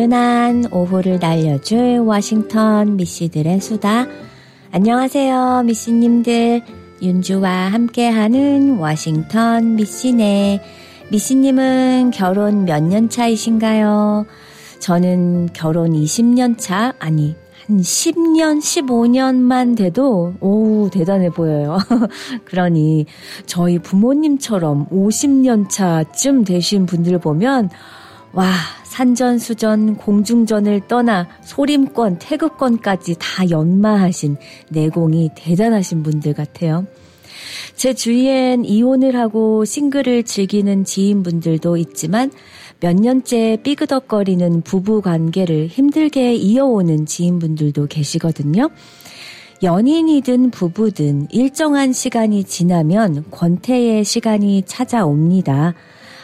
나른한 오후를 날려줄 워싱턴 미씨들의 수다. 안녕하세요, 미씨님들. 윤주와 함께하는 워싱턴 미씨네. 미씨님은 결혼 몇 년 차이신가요? 저는 결혼 20년 차, 아니, 한 10년, 15년만 돼도, 오, 대단해 보여요. 그러니, 저희 부모님처럼 50년 차쯤 되신 분들 보면, 와, 산전수전, 공중전을 떠나 소림권, 태극권까지 다 연마하신 내공이 대단하신 분들 같아요. 제 주위엔 이혼을 하고 싱글을 즐기는 지인분들도 있지만 몇 년째 삐그덕거리는 부부 관계를 힘들게 이어오는 지인분들도 계시거든요. 연인이든 부부든 일정한 시간이 지나면 권태의 시간이 찾아옵니다.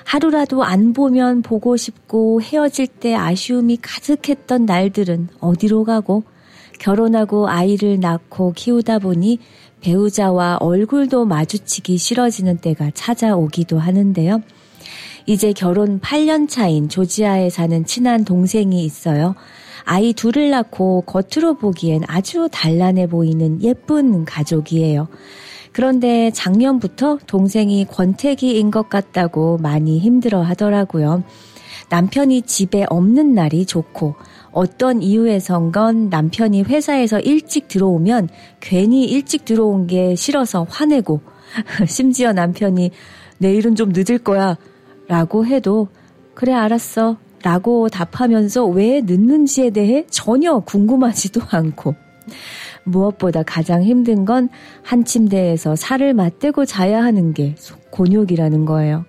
하루라도 안 보면 보고 싶고 헤어질 때 아쉬움이 가득했던 날들은 어디로 가고 결혼하고 아이를 낳고 키우다 보니 배우자와 얼굴도 마주치기 싫어지는 때가 찾아오기도 하는데요. 이제 결혼 8년 차인 조지아에 사는 친한 동생이 있어요. 아이 둘을 낳고 겉으로 보기엔 아주 단란해 보이는 예쁜 가족이에요. 그런데 작년부터 동생이 권태기인 것 같다고 많이 힘들어 하더라고요. 남편이 집에 없는 날이 좋고 어떤 이유에선건 남편이 회사에서 일찍 들어오면 괜히 일찍 들어온 게 싫어서 화내고 심지어 남편이 내일은 좀 늦을 거야 라고 해도 그래 알았어 라고 답하면서 왜 늦는지에 대해 전혀 궁금하지도 않고 무엇보다 가장 힘든 건 한 침대에서 살을 맞대고 자야 하는 게 곤욕이라는 거예요.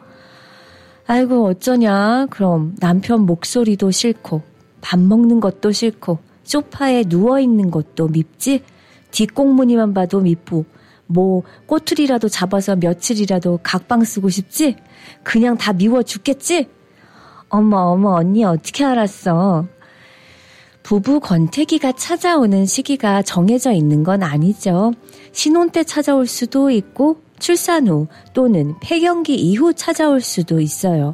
아이고, 어쩌냐. 그럼 남편 목소리도 싫고, 밥 먹는 것도 싫고, 소파에 누워있는 것도 밉지? 뒷공무니만 봐도 밉고, 뭐, 꼬투리라도 잡아서 며칠이라도 각방 쓰고 싶지? 그냥 다 미워 죽겠지? 어머, 어머, 언니 어떻게 알았어? 부부 권태기가 찾아오는 시기가 정해져 있는 건 아니죠. 신혼 때 찾아올 수도 있고 출산 후 또는 폐경기 이후 찾아올 수도 있어요.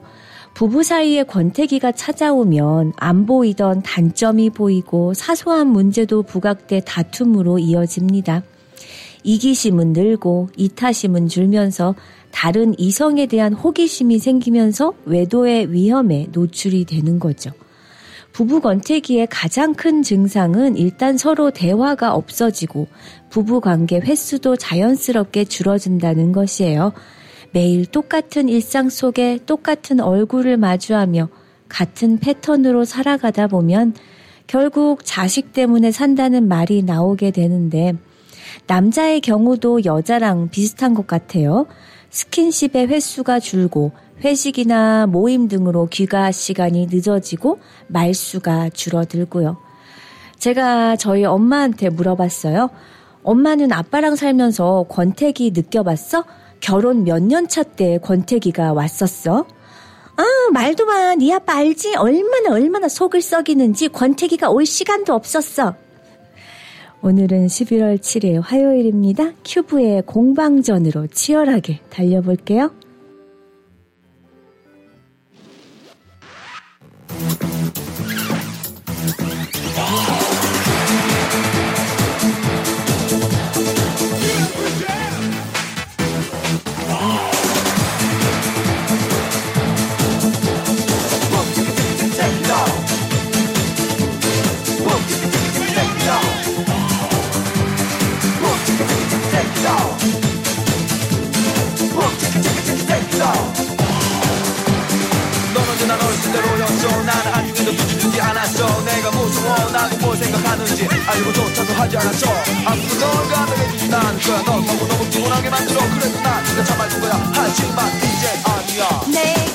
부부 사이에 권태기가 찾아오면 안 보이던 단점이 보이고 사소한 문제도 부각돼 다툼으로 이어집니다. 이기심은 늘고 이타심은 줄면서 다른 이성에 대한 호기심이 생기면서 외도의 위험에 노출이 되는 거죠. 부부 권태기의 가장 큰 증상은 일단 서로 대화가 없어지고 부부 관계 횟수도 자연스럽게 줄어든다는 것이에요. 매일 똑같은 일상 속에 똑같은 얼굴을 마주하며 같은 패턴으로 살아가다 보면 결국 자식 때문에 산다는 말이 나오게 되는데 남자의 경우도 여자랑 비슷한 것 같아요. 스킨십의 횟수가 줄고 회식이나 모임 등으로 귀가 시간이 늦어지고 말수가 줄어들고요. 제가 저희 엄마한테 물어봤어요. 엄마는 아빠랑 살면서 권태기 느껴봤어? 결혼 몇 년 차 때 권태기가 왔었어? 아, 말도 마. 네 아빠 알지? 얼마나 얼마나 속을 썩이는지 권태기가 올 시간도 없었어. 오늘은 11월 7일 화요일입니다. 큐브의 공방전으로 치열하게 달려볼게요. Mm-hmm. 알고조차도 하지 않았어 아무도 널 가능해주진 않을 거야. 너 너무 너무 피곤하게 만들어. 그래도 난 네가 참아줄 거야. 하지만 이제 아니야. 내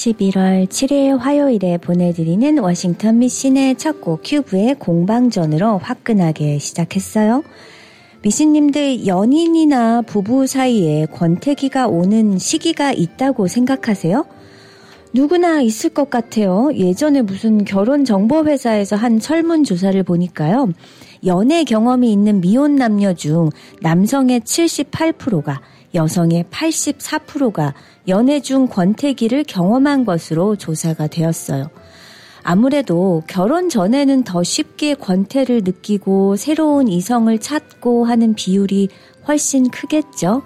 11월 7일 화요일에 보내드리는 워싱턴 미신의 첫 곡 큐브의 공방전으로 화끈하게 시작했어요. 미신님들 연인이나 부부 사이에 권태기가 오는 시기가 있다고 생각하세요? 누구나 있을 것 같아요. 예전에 무슨 결혼정보회사에서 한 설문조사를 보니까요. 연애 경험이 있는 미혼 남녀 중 남성의 78%가 여성의 84%가 연애 중 권태기를 경험한 것으로 조사가 되었어요. 아무래도 결혼 전에는 더 쉽게 권태를 느끼고 새로운 이성을 찾고 하는 비율이 훨씬 크겠죠.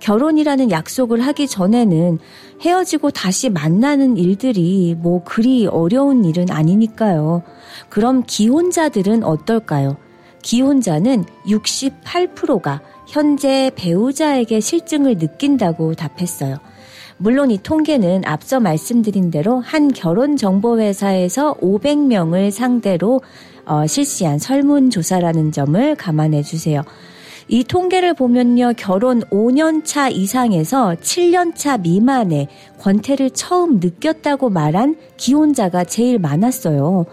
결혼이라는 약속을 하기 전에는 헤어지고 다시 만나는 일들이 뭐 그리 어려운 일은 아니니까요. 그럼 기혼자들은 어떨까요? 기혼자는 68%가 현재 배우자에게 실증을 느낀다고 답했어요. 물론 이 통계는 앞서 말씀드린 대로 한 결혼정보회사에서 500명을 상대로 어, 실시한 설문조사라는 점을 감안해 주세요. 이 통계를 보면요, 결혼 5년 차 이상에서 7년 차 미만의 권태를 처음 느꼈다고 말한 기혼자가 제일 많았어요.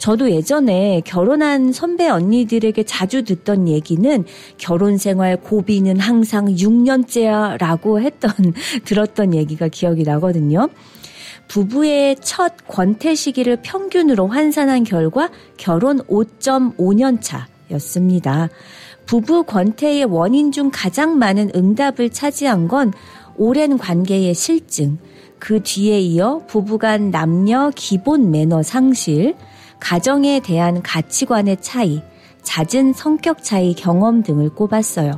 저도 예전에 결혼한 선배 언니들에게 자주 듣던 얘기는 결혼 생활 고비는 항상 6년째야 라고 했던, 들었던 얘기가 기억이 나거든요. 부부의 첫 권태 시기를 평균으로 환산한 결과 결혼 5.5년 차였습니다. 부부 권태의 원인 중 가장 많은 응답을 차지한 건 오랜 관계의 실증, 그 뒤에 이어 부부간 남녀 기본 매너 상실, 가정에 대한 가치관의 차이, 잦은 성격 차이 경험 등을 꼽았어요.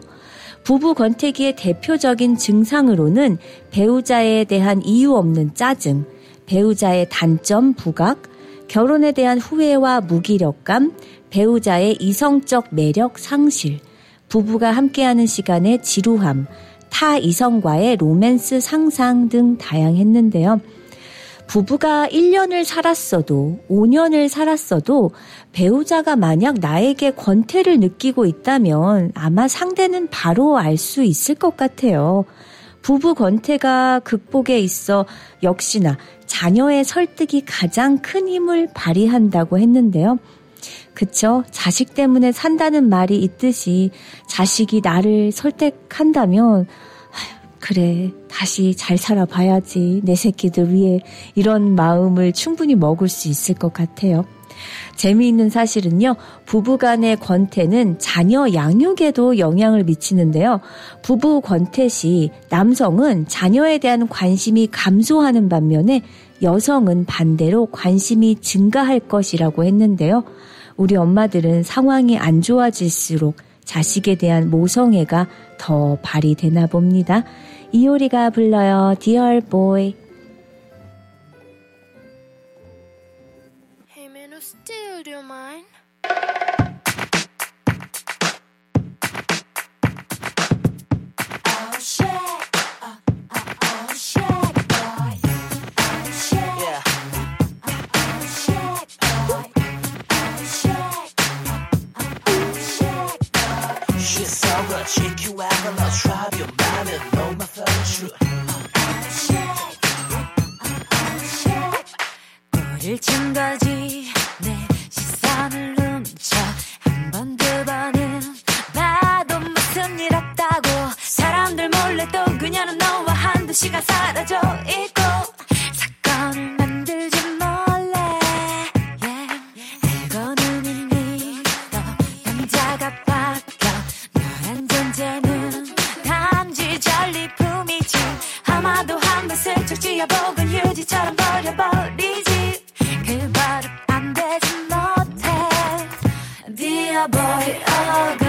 부부 권태기의 대표적인 증상으로는 배우자에 대한 이유 없는 짜증, 배우자의 단점 부각, 결혼에 대한 후회와 무기력감, 배우자의 이성적 매력 상실, 부부가 함께하는 시간의 지루함, 타 이성과의 로맨스 상상 등 다양했는데요. 부부가 1년을 살았어도 5년을 살았어도 배우자가 만약 나에게 권태를 느끼고 있다면 아마 상대는 바로 알 수 있을 것 같아요. 부부 권태가 극복에 있어 역시나 자녀의 설득이 가장 큰 힘을 발휘한다고 했는데요. 그쵸? 자식 때문에 산다는 말이 있듯이 자식이 나를 설득한다면 그래, 다시 잘 살아봐야지. 내 새끼들 위해 이런 마음을 충분히 먹을 수 있을 것 같아요. 재미있는 사실은요, 부부 간의 권태는 자녀 양육에도 영향을 미치는데요. 부부 권태 시 남성은 자녀에 대한 관심이 감소하는 반면에 여성은 반대로 관심이 증가할 것이라고 했는데요. 우리 엄마들은 상황이 안 좋아질수록 자식에 대한 모성애가 더 발휘되나 봅니다. 이효리가 불러요. Dear Boy. Hey man, still do you 사라져 있고 사건을 만들지 몰래. Yeah. 알고는 이미 너 남자가 바뀌어. 너란 존재는 단지 전리품이지. 아마도 한번 슬쩍 쥐어보곤 휴지처럼 버려버리지. 그 버릇 안 되지 못해. Dear boy, oh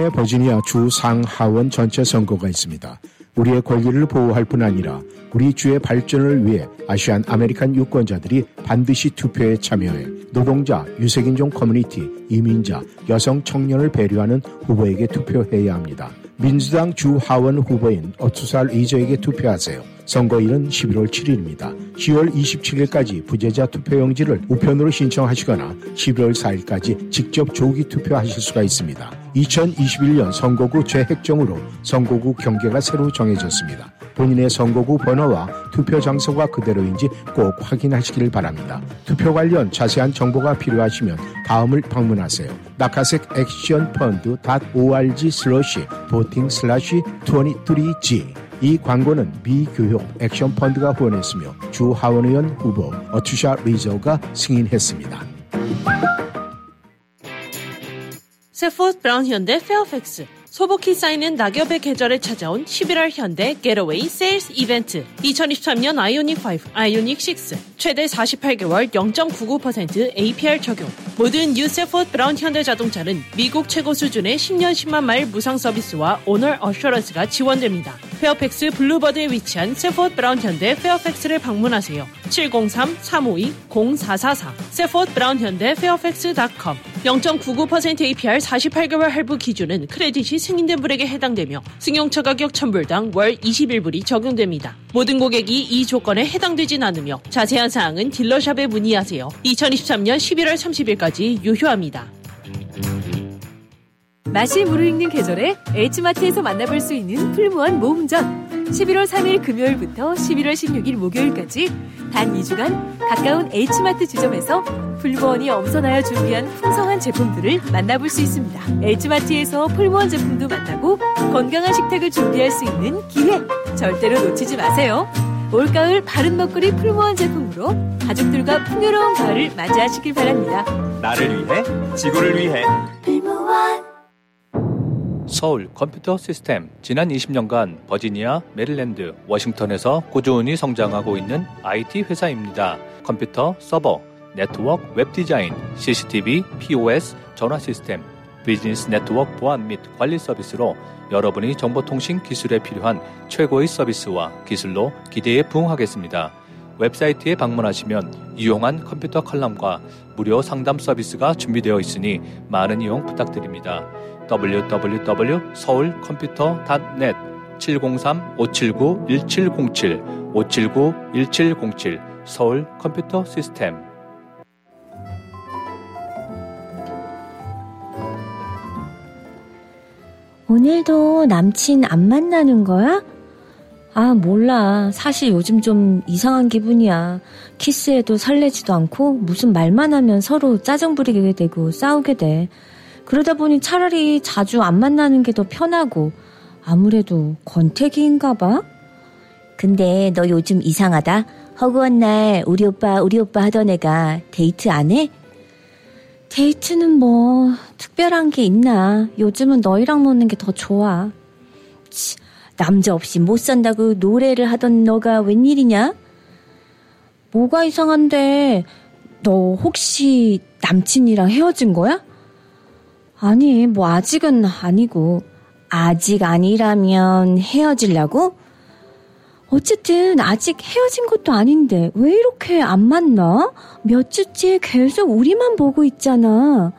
금년에 버지니아 주 상하원 전체 선거가 있습니다. 우리의 권리를 보호할 뿐 아니라 우리 주의 발전을 위해 Asian American 유권자들이 반드시 투표에 참여해 노동자, 유색인종 커뮤니티, 이민자, 여성 청년을 배려하는 후보에게 투표해야 합니다. 민주당 주 하원 후보인 Atoosa Reaser에게 투표하세요. 선거일은 11월 7일입니다. 10월 27일까지 부재자 투표용지를 우편으로 신청하시거나 11월 4일까지 직접 조기 투표하실 수가 있습니다. 2021년 선거구 재획정으로 선거구 경계가 새로 정해졌습니다. 본인의 선거구 번호와 투표 장소가 그대로인지 꼭 확인하시길 바랍니다. 투표 관련 자세한 정보가 필요하시면 다음을 방문하세요. NAKASEC Action Fund .org slash voting slash 23G 이 광고는 미교협 Action Fund가 후원했으며 주 하원 의원 후보 Atoosa Reaser가 승인했습니다. Safford Brown 현대 Fairfax 소복히 쌓이는 낙엽의 계절에 찾아온 11월 현대 Getaway Sales Event 2023년 IONIQ 5, IONIQ 6 최대 48개월 0.99% APR 적용 모든 new Safford Brown 현대 자동차는 미국 최고 수준의 10년 10만 마일 무상 서비스와 Owner Assurance가 지원됩니다. Fairfax Boulevard에 위치한 Safford Brown 현대 Fairfax를 방문하세요. 703-352-0444 Safford Brown 현대 Fairfax.com 0.99% APR 48개월 할부 기준은 크레딧이 승인된 분에게 해당되며 승용차 가격 1000불당 월 21불이 적용됩니다. 모든 고객이 이 조건에 해당되진 않으며 자세한 사항은 딜러샵에 문의하세요. 2023년 11월 30일까지 유효합니다. 맛이 무르익는 계절에 H마트에서 만나볼 수 있는 풀무원 모음전 11월 3일 금요일부터 11월 16일 목요일까지 단 2주간 가까운 H마트 전 점에서 풀무원이 엄선하여 준비한 풍성한 제품들을 만나볼 수 있습니다. H마트에서 풀무원 제품도 만나고 건강한 식탁을 준비할 수 있는 기회 절대로 놓치지 마세요. 올가을 바른 먹거리 풀무원 제품으로 가족들과 풍요로운 가을을 맞이하시길 바랍니다. 나를 위해 지구를 위해 풀무원 서울 컴퓨터 시스템 지난 20년간 버지니아, 메릴랜드, 워싱턴에서 꾸준히 성장하고 있는 IT 회사입니다. 컴퓨터, 서버, 네트워크, 웹 디자인, CCTV, POS, 전화 시스템, 비즈니스 네트워크 보안 및 관리 서비스로 여러분이 정보통신 기술에 필요한 최고의 서비스와 기술로 기대에 부응하겠습니다. 웹사이트에 방문하시면 유용한 컴퓨터 칼럼과 무료 상담 서비스가 준비되어 있으니 많은 이용 부탁드립니다. www.서울컴퓨터.net 703-579-1707 579-1707 서울 컴퓨터 시스템 오늘도 남친 안 만나는 거야? 아, 몰라. 사실 요즘 좀 이상한 기분이야. 키스해도 설레지도 않고 무슨 말만 하면 서로 짜증 부리게 되고 싸우게 돼. 그러다 보니 차라리 자주 안 만나는 게 더 편하고 아무래도 권태기인가 봐. 근데 너 요즘 이상하다. 허구한 날 우리 오빠 우리 오빠 하던 애가 데이트 안 해? 데이트는 뭐 특별한 게 있나. 요즘은 너희랑 노는 게 더 좋아. 치, 남자 없이 못 산다고 노래를 하던 너가 웬일이냐? 뭐가 이상한데 너 혹시 남친이랑 헤어진 거야? 아니, 뭐 아직은 아니고 아직 아니라면 헤어지려고? 어쨌든 아직 헤어진 것도 아닌데 왜 이렇게 안 만나? 몇 주째 계속 우리만 보고 있잖아.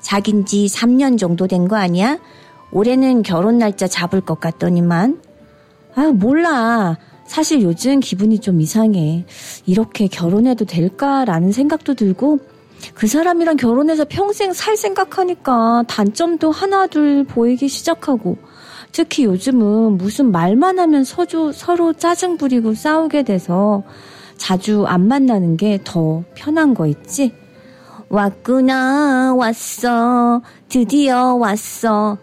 사귄 지 3년 정도 된 거 아니야? 올해는 결혼 날짜 잡을 것 같더니만. 아, 몰라. 사실 요즘 기분이 좀 이상해. 이렇게 결혼해도 될까라는 생각도 들고, 그 사람이랑 결혼해서 평생 살 생각하니까 단점도 하나둘 보이기 시작하고, 특히 요즘은 무슨 말만 하면 서로, 서로 짜증 부리고 싸우게 돼서 자주 안 만나는 게 더 편한 거 있지? 왔구나, 왔어. 드디어 왔어.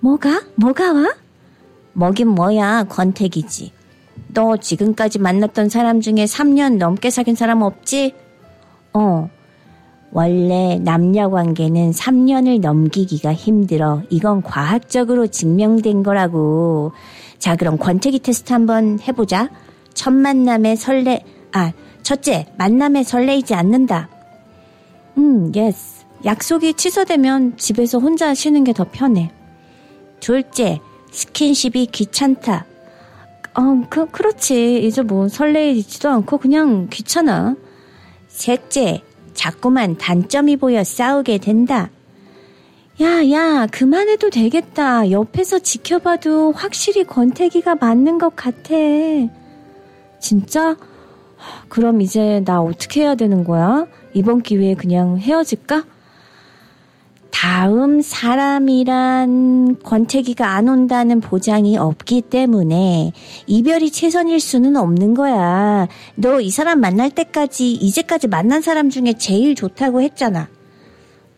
뭐가? 뭐가 와? 뭐긴 뭐야, 권태기지. 너 지금까지 만났던 사람 중에 3년 넘게 사귄 사람 없지? 어. 원래 남녀 관계는 3년을 넘기기가 힘들어. 이건 과학적으로 증명된 거라고. 자, 그럼 권태기 테스트 한번 해보자. 첫 만남에 설레, 아, 첫째, 만남에 설레이지 않는다. 음, yes. 약속이 취소되면 집에서 혼자 쉬는 게 더 편해. 둘째, 스킨십이 귀찮다. 어, 그, 그렇지. 이제 뭐 설레이지도 않고 그냥 귀찮아. 셋째, 자꾸만 단점이 보여 싸우게 된다. 야, 야, 그만해도 되겠다. 옆에서 지켜봐도 확실히 권태기가 맞는 것 같아. 진짜? 그럼 이제 나 어떻게 해야 되는 거야? 이번 기회에 그냥 헤어질까? 다음 사람이란 권태기가 안 온다는 보장이 없기 때문에 이별이 최선일 수는 없는 거야. 너 이 사람 만날 때까지 이제까지 만난 사람 중에 제일 좋다고 했잖아.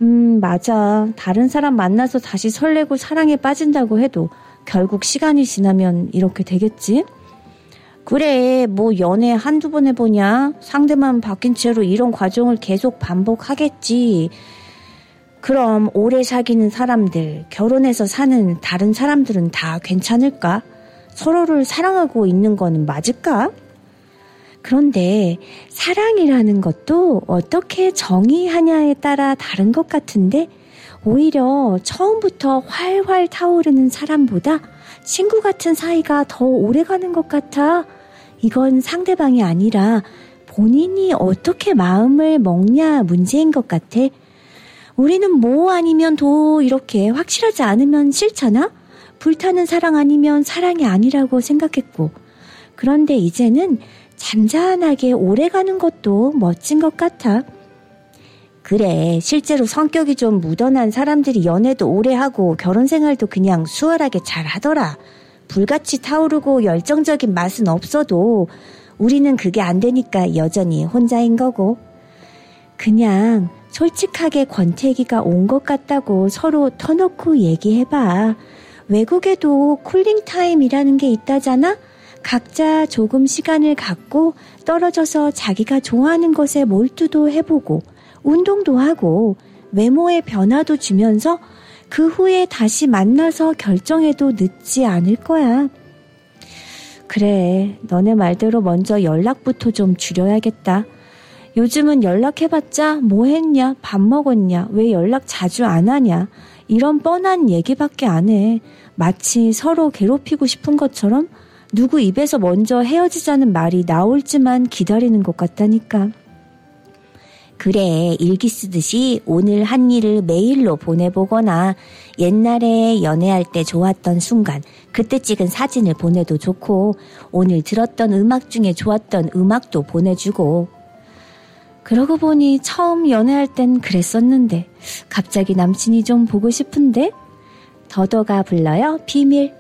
음, 맞아. 다른 사람 만나서 다시 설레고 사랑에 빠진다고 해도 결국 시간이 지나면 이렇게 되겠지? 그래, 뭐 연애 한두 번 해보냐? 상대만 바뀐 채로 이런 과정을 계속 반복하겠지. 그럼 오래 사귀는 사람들, 결혼해서 사는 다른 사람들은 다 괜찮을까? 서로를 사랑하고 있는 거는 맞을까? 그런데 사랑이라는 것도 어떻게 정의하냐에 따라 다른 것 같은데 오히려 처음부터 활활 타오르는 사람보다 친구 같은 사이가 더 오래 가는 것 같아. 이건 상대방이 아니라 본인이 어떻게 마음을 먹냐 문제인 것 같아. 우리는 뭐 아니면 도 이렇게 확실하지 않으면 싫잖아? 불타는 사랑 아니면 사랑이 아니라고 생각했고. 그런데 이제는 잔잔하게 오래 가는 것도 멋진 것 같아. 그래, 실제로 성격이 좀 묻어난 사람들이 연애도 오래 하고 결혼 생활도 그냥 수월하게 잘 하더라. 불같이 타오르고 열정적인 맛은 없어도 우리는 그게 안 되니까 여전히 혼자인 거고. 그냥 솔직하게 권태기가 온 것 같다고 서로 터놓고 얘기해봐. 외국에도 쿨링타임이라는 게 있다잖아? 각자 조금 시간을 갖고 떨어져서 자기가 좋아하는 것에 몰두도 해보고 운동도 하고 외모의 변화도 주면서 그 후에 다시 만나서 결정해도 늦지 않을 거야. 그래, 너네 말대로 먼저 연락부터 좀 줄여야겠다. 요즘은 연락해봤자 뭐 했냐, 밥 먹었냐, 왜 연락 자주 안 하냐, 이런 뻔한 얘기밖에 안 해. 마치 서로 괴롭히고 싶은 것처럼 누구 입에서 먼저 헤어지자는 말이 나올지만 기다리는 것 같다니까. 그래, 일기 쓰듯이 오늘 한 일을 메일로 보내보거나 옛날에 연애할 때 좋았던 순간, 그때 찍은 사진을 보내도 좋고, 오늘 들었던 음악 중에 좋았던 음악도 보내주고. 그러고 보니 처음 연애할 땐 그랬었는데, 갑자기 남친이 좀 보고 싶은데? 더더가 불러요, 비밀.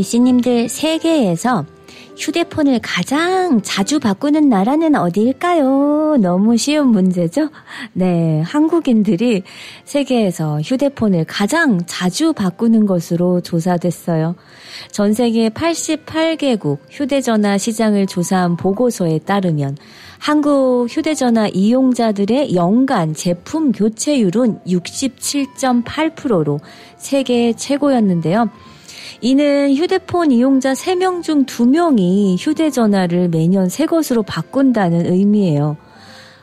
미씨님들 세계에서 휴대폰을 가장 자주 바꾸는 나라는 어디일까요? 너무 쉬운 문제죠? 네, 한국인들이 세계에서 휴대폰을 가장 자주 바꾸는 것으로 조사됐어요. 전 세계 88개국 휴대전화 시장을 조사한 보고서에 따르면 한국 휴대전화 이용자들의 연간 제품 교체율은 67.8%로 세계 최고였는데요. 이는 휴대폰 이용자 3명 중 2명이 휴대전화를 매년 새 것으로 바꾼다는 의미예요.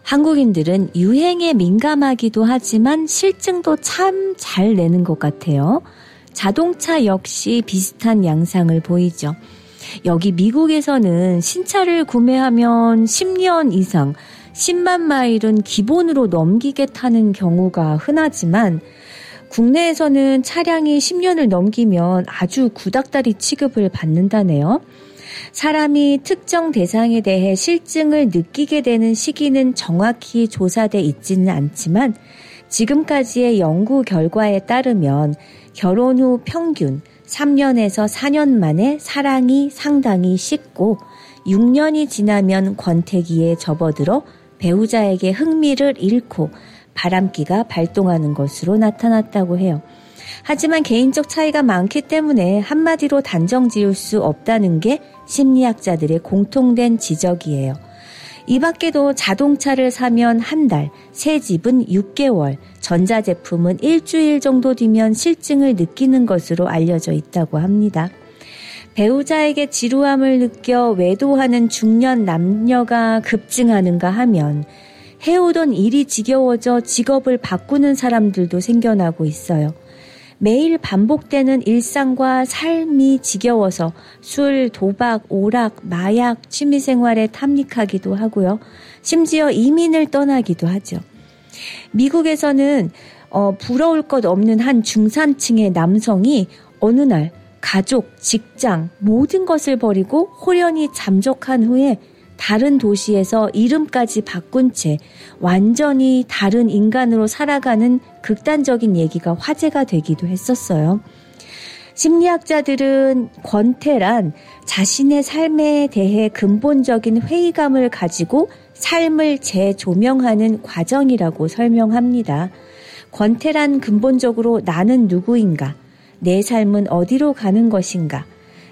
한국인들은 유행에 민감하기도 하지만 실증도 참 잘 내는 것 같아요. 자동차 역시 비슷한 양상을 보이죠. 여기 미국에서는 신차를 구매하면 10년 이상, 10만 마일은 기본으로 넘기게 타는 경우가 흔하지만 국내에서는 차량이 10년을 넘기면 아주 구닥다리 취급을 받는다네요. 사람이 특정 대상에 대해 실증을 느끼게 되는 시기는 정확히 조사돼 있지는 않지만 지금까지의 연구 결과에 따르면 결혼 후 평균 3년에서 4년 만에 사랑이 상당히 식고 6년이 지나면 권태기에 접어들어 배우자에게 흥미를 잃고 바람기가 발동하는 것으로 나타났다고 해요. 하지만 개인적 차이가 많기 때문에 한마디로 단정 지을 수 없다는 게 심리학자들의 공통된 지적이에요. 이 밖에도 자동차를 사면 한 달, 새 집은 6개월, 전자제품은 일주일 정도 뒤면 실증을 느끼는 것으로 알려져 있다고 합니다. 배우자에게 지루함을 느껴 외도하는 중년 남녀가 급증하는가 하면 해오던 일이 지겨워져 직업을 바꾸는 사람들도 생겨나고 있어요. 매일 반복되는 일상과 삶이 지겨워서 술, 도박, 오락, 마약, 취미생활에 탐닉하기도 하고요. 심지어 이민을 떠나기도 하죠. 미국에서는 어, 부러울 것 없는 한 중산층의 남성이 어느 날 가족, 직장, 모든 것을 버리고 호련히 잠적한 후에 다른 도시에서 이름까지 바꾼 채 완전히 다른 인간으로 살아가는 극단적인 얘기가 화제가 되기도 했었어요. 심리학자들은 권태란 자신의 삶에 대해 근본적인 회의감을 가지고 삶을 재조명하는 과정이라고 설명합니다. 권태란 근본적으로 나는 누구인가? 내 삶은 어디로 가는 것인가?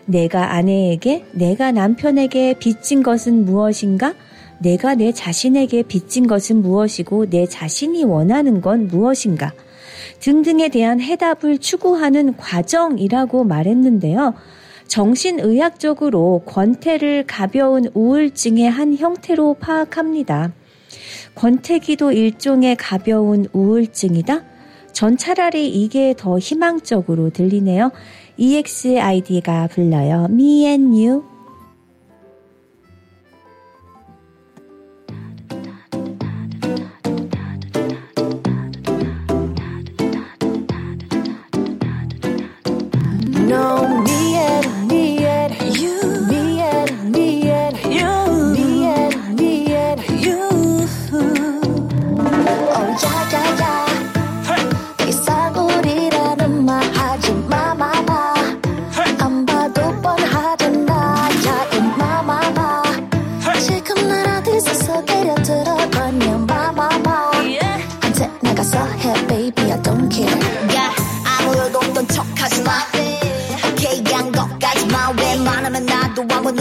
내가 아내에게, 내가 남편에게 빚진 것은 무엇인가? 내가 내 자신에게 빚진 것은 무엇이고 내 자신이 원하는 건 무엇인가? 등등에 대한 해답을 추구하는 과정이라고 말했는데요. 정신의학적으로 권태를 가벼운 우울증의 한 형태로 파악합니다. 권태기도 일종의 가벼운 우울증이다? 전 차라리 이게 더 희망적으로 들리네요. EXID가 불러요. Me and You.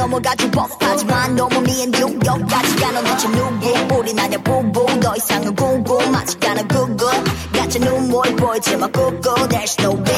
넘어가지 법하지만 너무 미앤유 여기까지가 넌 대체 누구? 우린 아냐 부부 더 이상은 궁금하지가 않아 그거 가짜 눈물 보이지 마 그거 There's no way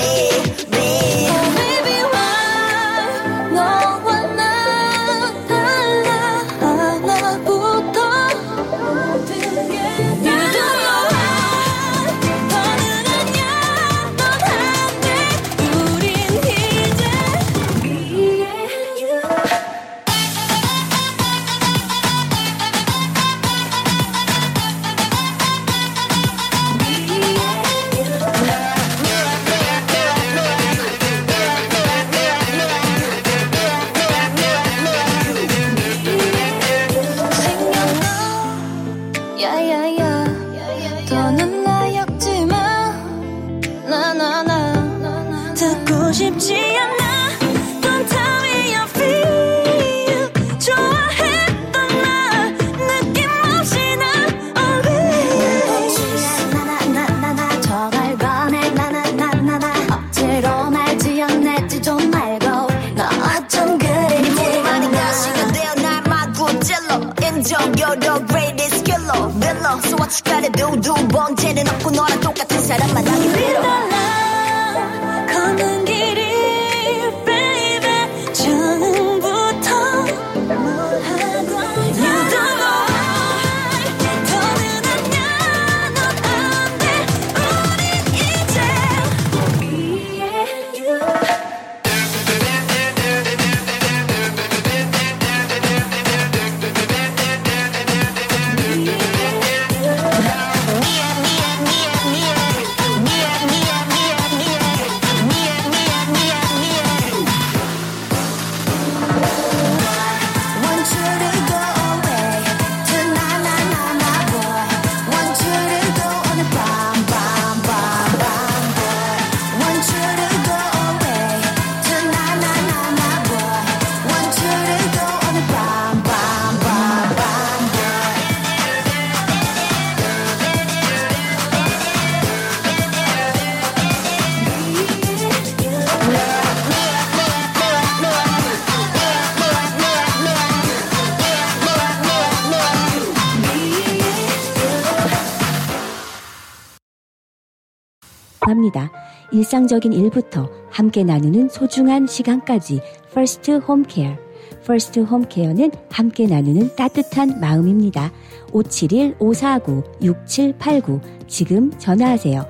일상적인 일부터 함께 나누는 소중한 시간까지 First Home Care. First Home Care는 함께 나누는 따뜻한 마음입니다. 571-549-6789 지금 전화하세요.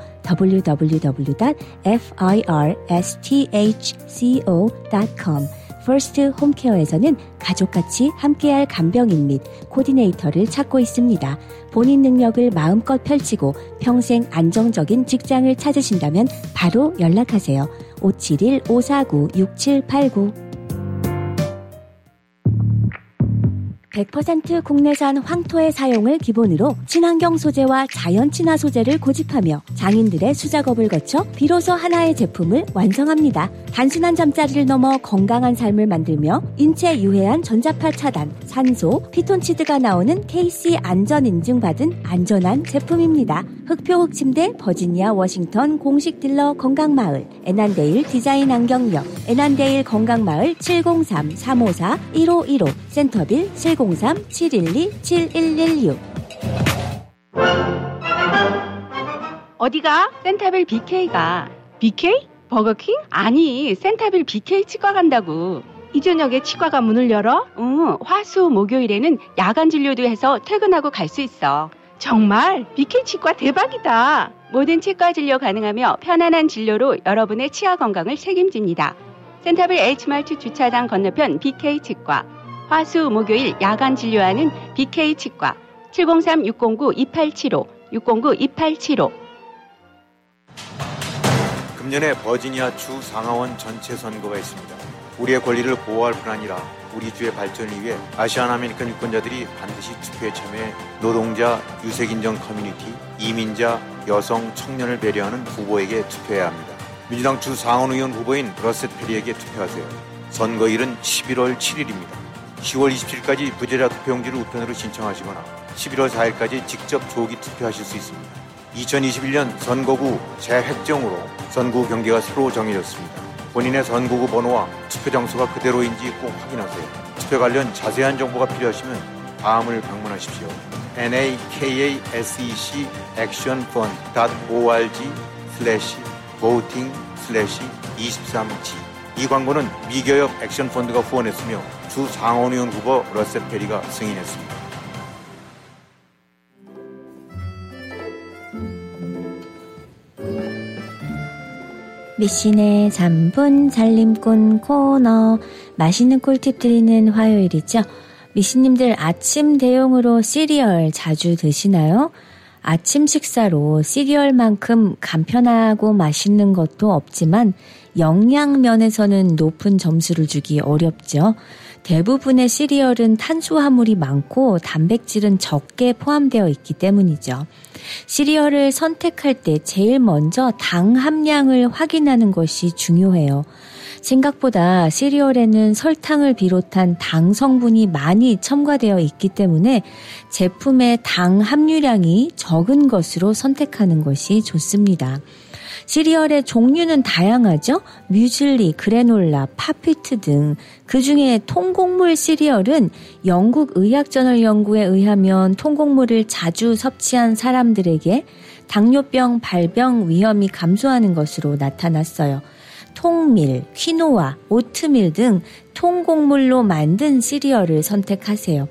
Home Care에서는 가족같이 함께할 간병인 및 코디네이터를 찾고 있습니다. 본인 능력을 마음껏 펼치고 평생 안정적인 직장을 찾으신다면 바로 연락하세요. 571-549-6789 100% 국내산 황토의 사용을 기본으로 친환경 소재와 자연 친화 소재를 고집하며 장인들의 수작업을 거쳐 비로소 하나의 제품을 완성합니다. 단순한 잠자리를 넘어 건강한 삶을 만들며 인체 유해한 전자파 차단, 산소, 피톤치드가 나오는 KC 안전 인증받은 안전한 제품입니다. 흙표 흙 침대 버지니아 워싱턴 공식 딜러 건강마을 에난데일 디자인 안경 옆 에난데일 건강마을 703-354-1515 센터빌 703-712-7116 어디가? 센타빌 BK가. BK? 버거킹? 아니, 센타빌 BK 치과 간다고. 이 저녁에 치과가 문을 열어? 응, 화수 목요일에는 야간 진료도 해서 퇴근하고 갈 수 있어. 정말? BK 치과 대박이다. 모든 치과 진료 가능하며 편안한 진료로 여러분의 치아 건강을 책임집니다. 센타빌 H마트 주차장 건너편 BK 치과. 화수 목요일 야간 진료하는 BK 치과. 703-609-2875, 609-2875. 금년에 버지니아 주 상하원 전체 선거가 있습니다. 우리의 권리를 보호할 뿐 아니라 우리 주의 발전을 위해 Asian American 유권자들이 반드시 투표에 참여해 노동자, 유색인종 커뮤니티, 이민자, 여성, 청년을 배려하는 후보에게 투표해야 합니다. 민주당 주 상원 의원 후보인 러셋 페리에게 투표하세요. 선거일은 11월 7일입니다. 10월 27일까지 부재자 투표용지를 우편으로 신청하시거나 11월 4일까지 직접 조기 투표하실 수 있습니다. 2021년 선거구 재획정으로 선거구 경계가 새로 정해졌습니다. 본인의 선거구 번호와 투표 장소가 그대로인지 꼭 확인하세요. 투표 관련 자세한 정보가 필요하시면 다음을 방문하십시오. nakasec actionfund.org slash voting slash 23G 이 광고는 미개혁 액션펀드가 후원했으며 주 상원의원 후보 러셋 페리가 승인했습니다. 미신의 3분 살림꾼 코너 맛있는 꿀팁 드리는 화요일이죠. 미신님들 아침 대용으로 시리얼 자주 드시나요? 아침 식사로 시리얼만큼 간편하고 맛있는 것도 없지만 영양 면에서는 높은 점수를 주기 어렵죠. 대부분의 시리얼은 탄수화물이 많고 단백질은 적게 포함되어 있기 때문이죠. 시리얼을 선택할 때 제일 먼저 당 함량을 확인하는 것이 중요해요. 생각보다 시리얼에는 설탕을 비롯한 당 성분이 많이 첨가되어 있기 때문에 제품의 당 함유량이 적은 것으로 선택하는 것이 좋습니다. 시리얼의 종류는 다양하죠. 뮤즐리, 그래놀라, 팝피트 등. 그 중에 통곡물 시리얼은 영국 의학저널 연구에 의하면 통곡물을 자주 섭취한 사람들에게 당뇨병 발병 위험이 감소하는 것으로 나타났어요. 통밀, 퀴노아, 오트밀 등 통곡물로 만든 시리얼을 선택하세요.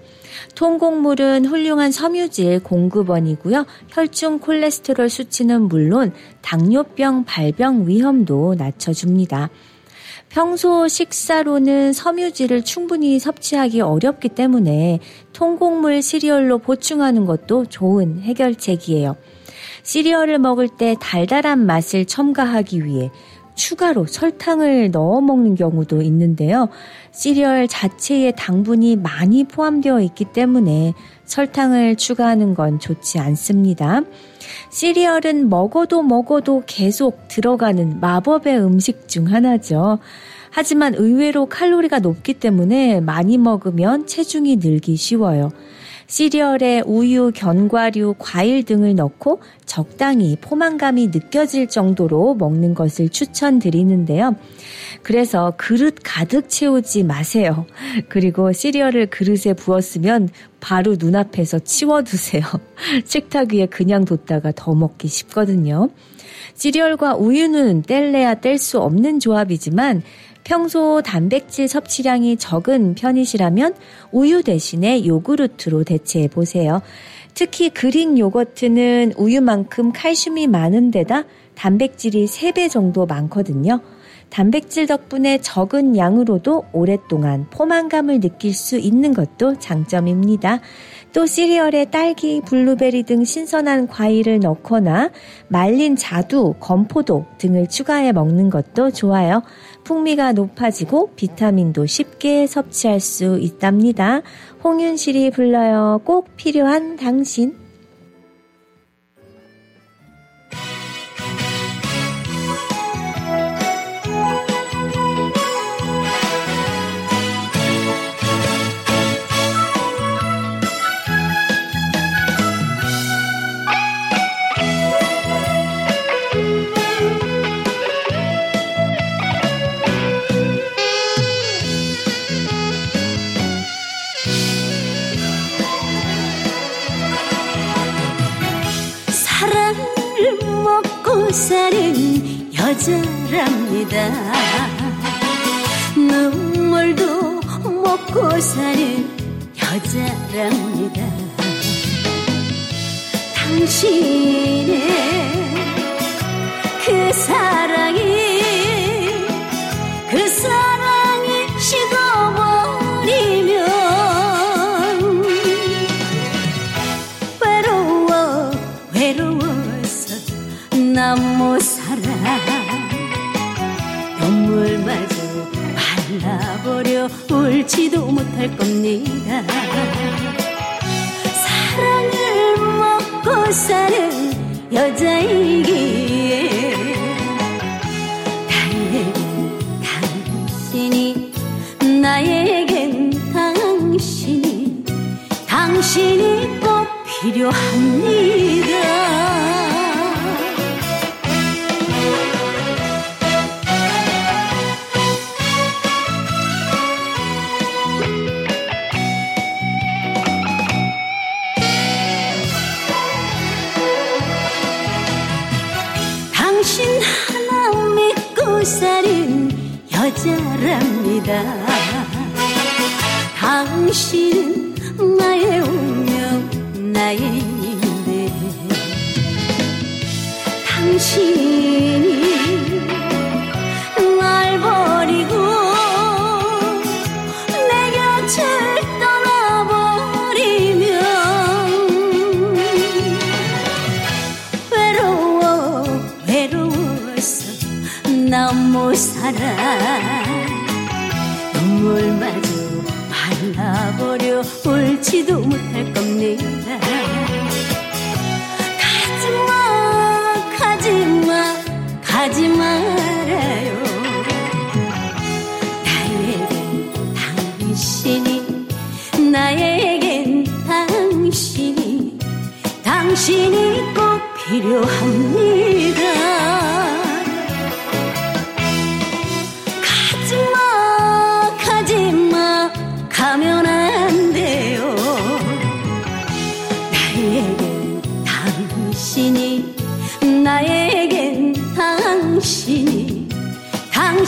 통곡물은 훌륭한 섬유질 공급원이고요. 혈중 콜레스테롤 수치는 물론 당뇨병 발병 위험도 낮춰줍니다. 평소 식사로는 섬유질을 충분히 섭취하기 어렵기 때문에 통곡물 시리얼로 보충하는 것도 좋은 해결책이에요. 시리얼을 먹을 때 달달한 맛을 첨가하기 위해 추가로 설탕을 넣어 먹는 경우도 있는데요. 시리얼 자체에 당분이 많이 포함되어 있기 때문에 설탕을 추가하는 건 좋지 않습니다. 시리얼은 먹어도 먹어도 계속 들어가는 마법의 음식 중 하나죠. 하지만 의외로 칼로리가 높기 때문에 많이 먹으면 체중이 늘기 쉬워요. 시리얼에 우유, 견과류, 과일 등을 넣고 적당히 포만감이 느껴질 정도로 먹는 것을 추천드리는데요. 그래서 그릇 가득 채우지 마세요. 그리고 시리얼을 그릇에 부었으면 바로 눈앞에서 치워두세요. 식탁 위에 그냥 뒀다가 더 먹기 쉽거든요. 시리얼과 우유는 뗄래야 뗄 수 없는 조합이지만 평소 단백질 섭취량이 적은 편이시라면 우유 대신에 요구르트로 대체해 보세요. 특히 그릭 요거트는 우유만큼 칼슘이 많은 데다 단백질이 3배 정도 많거든요. 단백질 덕분에 적은 양으로도 오랫동안 포만감을 느낄 수 있는 것도 장점입니다. 또 시리얼에 딸기, 블루베리 등 신선한 과일을 넣거나 말린 자두, 건포도 등을 추가해 먹는 것도 좋아요. 풍미가 높아지고 비타민도 쉽게 섭취할 수 있답니다. 홍윤실이 불러요. 꼭 필요한 당신. 여 못 살아 눈물마저 말라버려 울지도 못할 겁니다. 가지마 가지마 가지 말아요. 나에겐 당신이 나에겐 당신이 당신이 꼭 필요합니다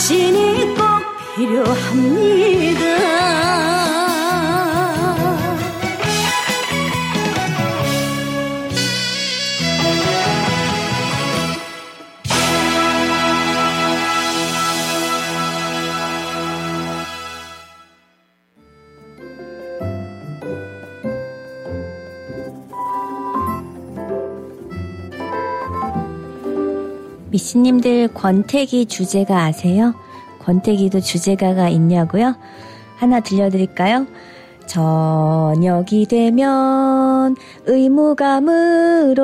당신이 꼭 필요합니다. 미씨님들 권태기 주제가 아세요? 권태기도 주제가가 있냐고요? 하나 들려드릴까요? 저녁이 되면 의무감으로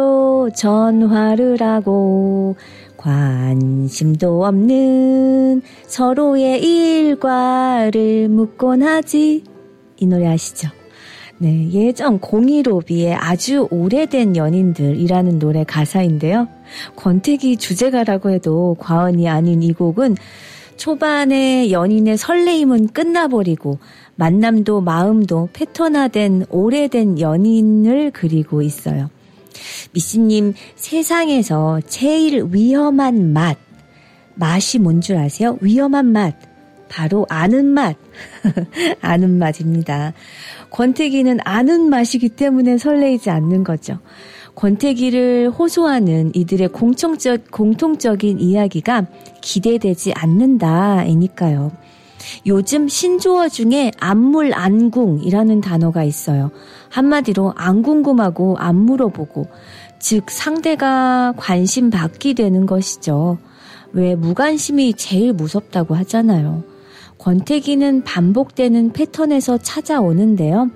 전화를 하고 관심도 없는 서로의 일과를 묻곤 하지. 이 노래 아시죠? 네, 예전 015B의 아주 오래된 연인들이라는 노래 가사인데요. 권태기 주제가라고 해도 과언이 아닌 이 곡은 초반에 연인의 설레임은 끝나버리고 만남도 마음도 패턴화된 오래된 연인을 그리고 있어요. 미씨님, 세상에서 제일 위험한 맛. 맛이 뭔 줄 아세요? 위험한 맛. 바로 아는 맛. 아는 맛입니다. 권태기는 아는 맛이기 때문에 설레이지 않는 거죠. 권태기를 호소하는 이들의 공통적, 공통적인 이야기가 기대되지 않는다이니까요. 요즘 신조어 중에 안물안궁이라는 단어가 있어요. 한마디로 안 궁금하고 안 물어보고, 즉 상대가 관심 받기 되는 것이죠. 왜 무관심이 제일 무섭다고 하잖아요. 권태기는 반복되는 패턴에서 찾아오는데요.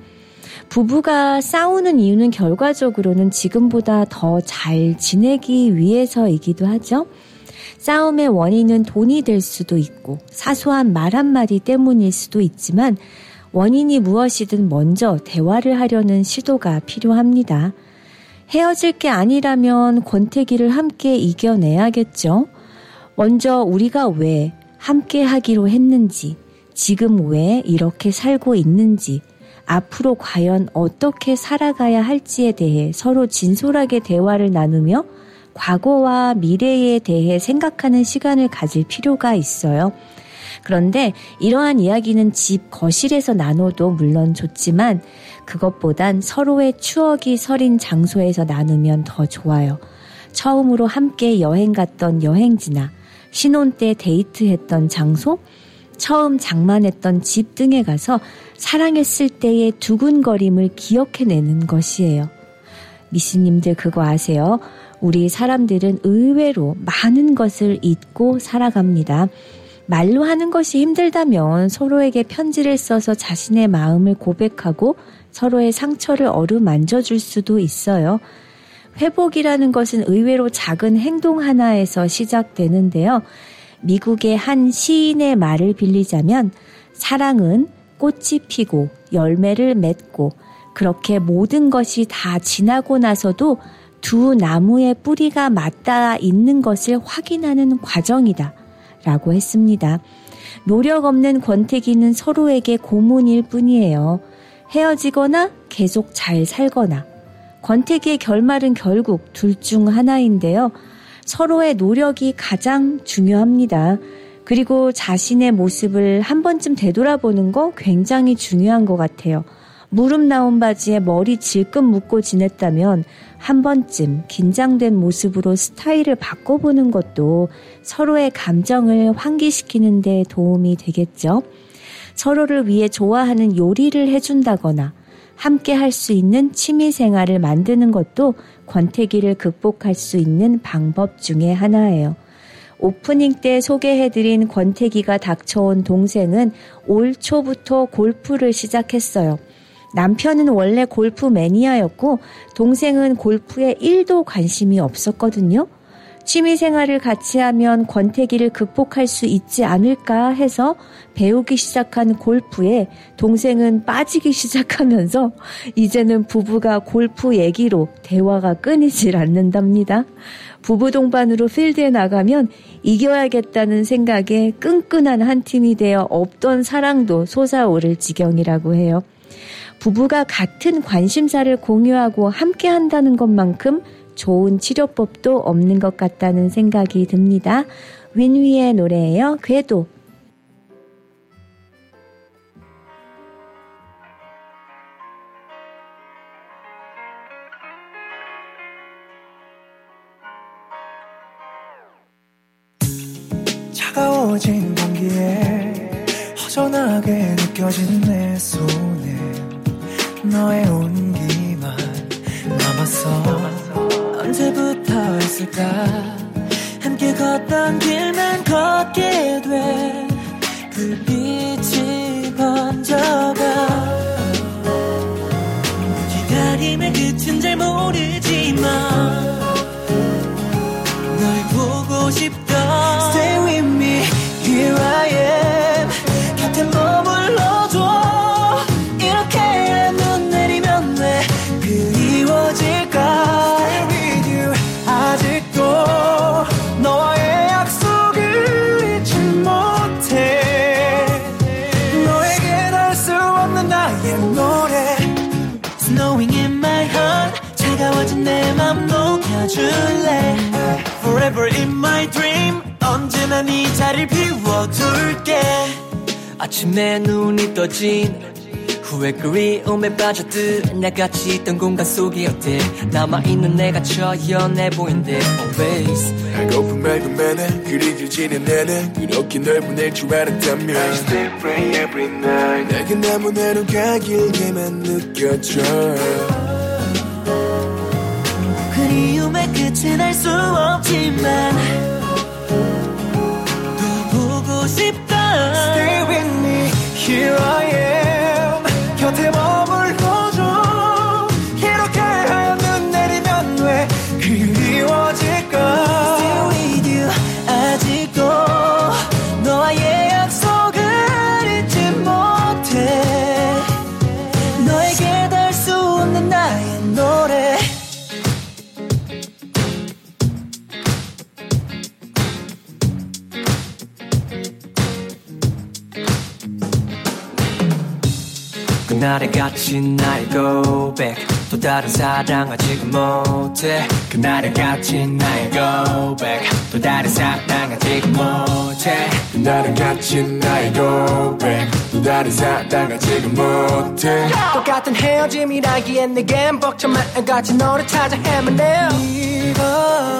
부부가 싸우는 이유는 결과적으로는 지금보다 더 잘 지내기 위해서이기도 하죠. 싸움의 원인은 돈이 될 수도 있고 사소한 말 한마디 때문일 수도 있지만 원인이 무엇이든 먼저 대화를 하려는 시도가 필요합니다. 헤어질 게 아니라면 권태기를 함께 이겨내야겠죠. 먼저 우리가 왜 함께 하기로 했는지, 지금 왜 이렇게 살고 있는지, 앞으로 과연 어떻게 살아가야 할지에 대해 서로 진솔하게 대화를 나누며 과거와 미래에 대해 생각하는 시간을 가질 필요가 있어요. 그런데 이러한 이야기는 집 거실에서 나눠도 물론 좋지만 그것보단 서로의 추억이 서린 장소에서 나누면 더 좋아요. 처음으로 함께 여행 갔던 여행지나 신혼 때 데이트했던 장소, 처음 장만했던 집 등에 가서 사랑했을 때의 두근거림을 기억해내는 것이에요. 미씨님들 그거 아세요? 우리 사람들은 의외로 많은 것을 잊고 살아갑니다. 말로 하는 것이 힘들다면 서로에게 편지를 써서 자신의 마음을 고백하고 서로의 상처를 어루만져 줄 수도 있어요. 회복이라는 것은 의외로 작은 행동 하나에서 시작되는데요. 미국의 한 시인의 말을 빌리자면 사랑은 꽃이 피고 열매를 맺고 그렇게 모든 것이 다 지나고 나서도 두 나무의 뿌리가 맞닿아 있는 것을 확인하는 과정이다. 라고 했습니다. 노력 없는 권태기는 서로에게 고문일 뿐이에요. 헤어지거나 계속 잘 살거나. 권태기의 결말은 결국 둘 중 하나인데요. 서로의 노력이 가장 중요합니다. 그리고 자신의 모습을 한 번쯤 되돌아보는 거 굉장히 중요한 것 같아요. 무릎 나온 바지에 머리 질끈 묶고 지냈다면 한 번쯤 긴장된 모습으로 스타일을 바꿔보는 것도 서로의 감정을 환기시키는 데 도움이 되겠죠. 서로를 위해 좋아하는 요리를 해준다거나 함께 할 수 있는 취미 생활을 만드는 것도 권태기를 극복할 수 있는 방법 중의 하나예요. 오프닝 때 소개해드린 권태기가 닥쳐온 동생은 올 초부터 골프를 시작했어요. 남편은 원래 골프 매니아였고 동생은 골프에 1도 관심이 없었거든요. 취미 생활을 같이 하면 권태기를 극복할 수 있지 않을까 해서 배우기 시작한 골프에 동생은 빠지기 시작하면서 이제는 부부가 골프 얘기로 대화가 끊이질 않는답니다. 부부 동반으로 필드에 나가면 이겨야겠다는 생각에 끈끈한 한 팀이 되어 없던 사랑도 솟아오를 지경이라고 해요. 부부가 같은 관심사를 공유하고 함께 한다는 것만큼 좋은 치료법도 없는 것 같다는 생각이 듭니다. 윈위의 노래예요. 궤도. 차가워진 공기에 허전하게 느껴진 내 손에 너의 온기만 남았어 언제부터였을까? 함께 걷던 길만 걷게 돼. 불빛이 번져가. 기다림의 끝은 잘 모르지만 널 보고 싶다 Stay with me, here I am 언제나 네 자리를 비워둘게. 아침에 눈이 떠진 후회 그리움에 빠져들 나같이 있던 공간 속이 어때? 남아있는 내가 처연해 보인대. Always. 배고픈 맑은 매는 그리 길지는 내내 그렇게 널 보낼 줄 알았다면 I still pray every night. 내게 남은 하루가 길게만 느껴져. 그리움의 끝은 알 수 없지만 또 deep down. Stay with me, here I am. 그날의 갇힌 나의 고백 또 다른 사랑 아직 못해. 그날의 갇힌 나의 고백 또 다른 사랑 아직 못해. 나를 갇힌 나의 고백 또 다른 사랑 아직은 못해. 똑같은 헤어짐이라기엔 내겐 벅찬 마음같이 너를 찾아 헤매네. 네가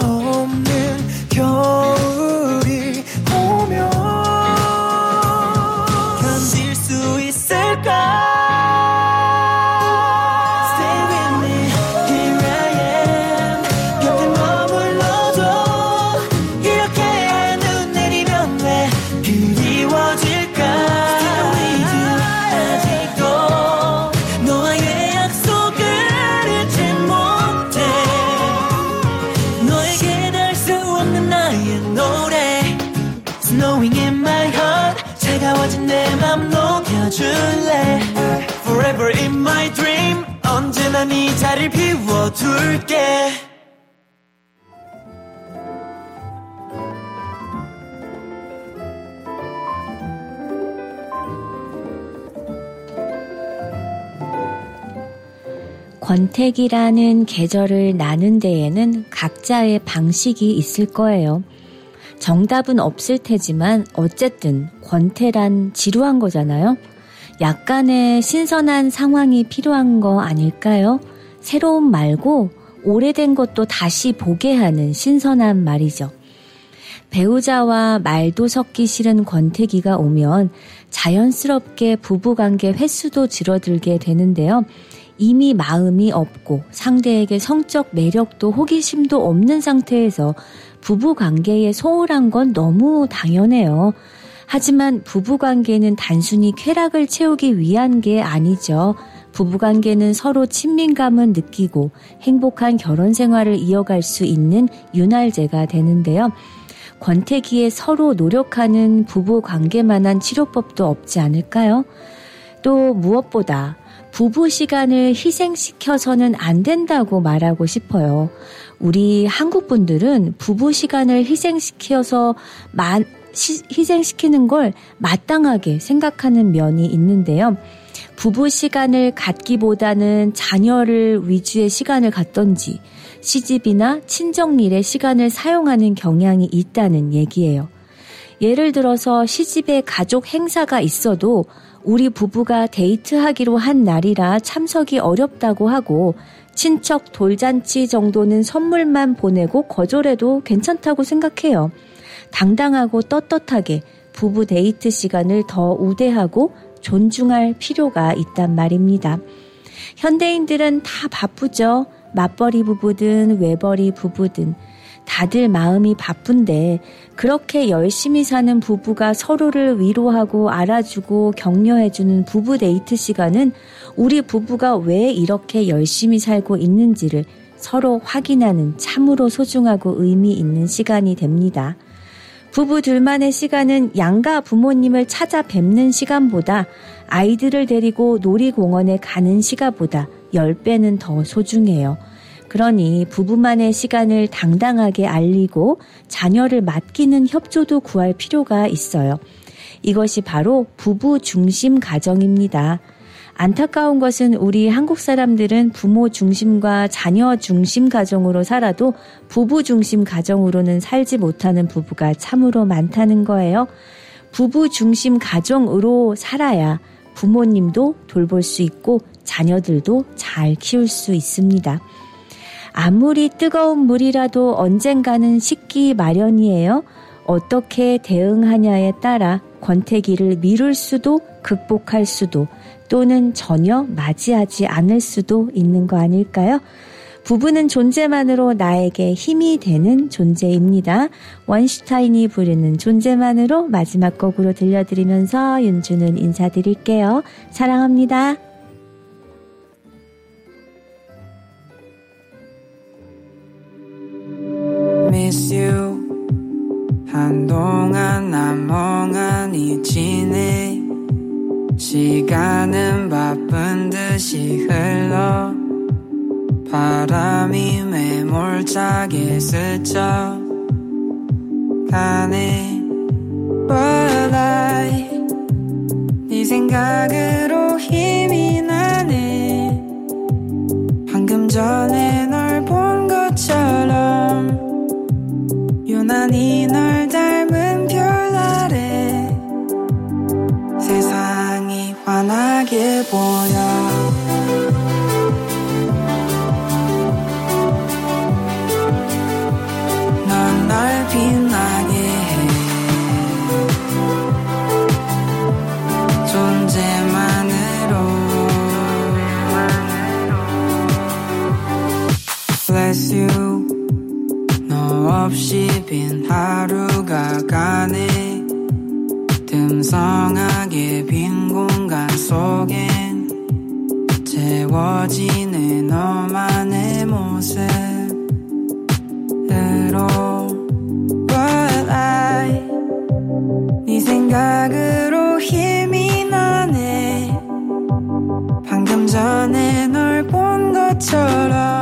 자리를 비워둘게 권태기라는 계절을 나는 데에는 각자의 방식이 있을 거예요. 정답은 없을 테지만 어쨌든 권태란 지루한 거잖아요. 약간의 신선한 상황이 필요한 거 아닐까요? 새로운 말고 오래된 것도 다시 보게 하는 신선한 말이죠. 배우자와 말도 섞기 싫은 권태기가 오면 자연스럽게 부부관계 횟수도 줄어들게 되는데요. 이미 마음이 없고 상대에게 성적 매력도 호기심도 없는 상태에서 부부 관계에 소홀한 건 너무 당연해요. 하지만 부부 관계는 단순히 쾌락을 채우기 위한 게 아니죠. 부부 관계는 서로 친밀감을 느끼고 행복한 결혼 생활을 이어갈 수 있는 윤활제가 되는데요. 권태기에 서로 노력하는 부부 관계만한 치료법도 없지 않을까요? 또 무엇보다 부부 시간을 희생시켜서는 안 된다고 말하고 싶어요. 우리 한국 분들은 부부 시간을 희생시켜서 마, 시, 희생시키는 걸 마땅하게 생각하는 면이 있는데요. 부부 시간을 갖기보다는 자녀를 위주의 시간을 갖던지 시집이나 친정일에 시간을 사용하는 경향이 있다는 얘기예요. 예를 들어서 시집에 가족 행사가 있어도 우리 부부가 데이트하기로 한 날이라 참석이 어렵다고 하고 친척 돌잔치 정도는 선물만 보내고 거절해도 괜찮다고 생각해요. 당당하고 떳떳하게 부부 데이트 시간을 더 우대하고 존중할 필요가 있단 말입니다. 현대인들은 다 바쁘죠. 맞벌이 부부든 외벌이 부부든 다들 마음이 바쁜데 그렇게 열심히 사는 부부가 서로를 위로하고 알아주고 격려해주는 부부 데이트 시간은 우리 부부가 왜 이렇게 열심히 살고 있는지를 서로 확인하는 참으로 소중하고 의미 있는 시간이 됩니다. 부부 둘만의 시간은 양가 부모님을 찾아 뵙는 시간보다 아이들을 데리고 놀이공원에 가는 시간보다 10배는 더 소중해요. 그러니 부부만의 시간을 당당하게 알리고 자녀를 맡기는 협조도 구할 필요가 있어요. 이것이 바로 부부 중심 가정입니다. 안타까운 것은 우리 한국 사람들은 부모 중심과 자녀 중심 가정으로 살아도 부부 중심 가정으로는 살지 못하는 부부가 참으로 많다는 거예요. 부부 중심 가정으로 살아야 부모님도 돌볼 수 있고 자녀들도 잘 키울 수 있습니다. 아무리 뜨거운 물이라도 언젠가는 식기 마련이에요. 어떻게 대응하냐에 따라 권태기를 미룰 수도 극복할 수도 또는 전혀 맞이하지 않을 수도 있는 거 아닐까요? 부부는 존재만으로 나에게 힘이 되는 존재입니다. 원슈타인이 부르는 존재만으로 마지막 곡으로 들려드리면서 윤주는 인사드릴게요. 사랑합니다. miss 한동안 난 멍하니 지내. 시간은 바쁜 듯이 흘러. 바람이 매몰차게 스쳐. 가네. But I 네 생각으로 힘이 나네. 방금 전에 널 본 것처럼 유난히 널 보여 넌 날 빛나게 해. 존재만으로. Bless you. 너 없이 빈 하루가 가네 듬성하게 빈 공간 속엔 채워지는 너만의 모습으로 But I 네 생각으로 힘이 나네. 방금 전에 널 본 것처럼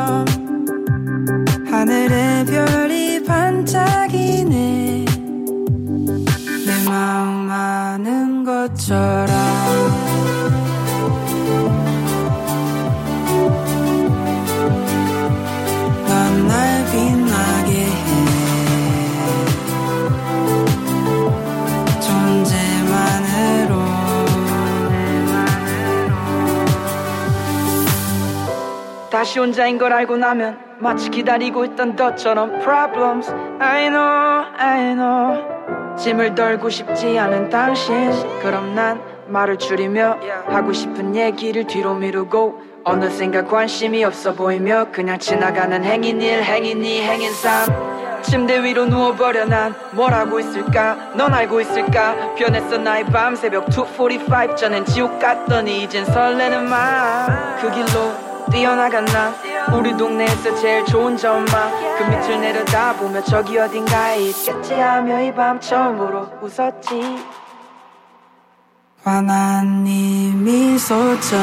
다시 혼자인 걸 알고 나면 마치 기다리고 있던 너처럼 problems. I know I know. 짐을 덜고 싶지 않은 당신. 그럼 난 말을 줄이며 하고 싶은 얘기를 뒤로 미루고 어느샌가 관심이 없어 보이며 그냥 지나가는 행인 일 행인 이 행인 삶 침대 위로 누워버려 난 뭘 하고 있을까? 넌 알고 있을까? 변했어 나의 밤 새벽 2.45 전엔 지옥 같더니 이젠 설레는 마그 길로 뛰어나간 나? 우리 동네에서 제일 좋은 전망 그 밑을 내려다보며 저기 어딘가에 있겠지 하며 이 밤 처음으로 웃었지. 환한 네 미소처럼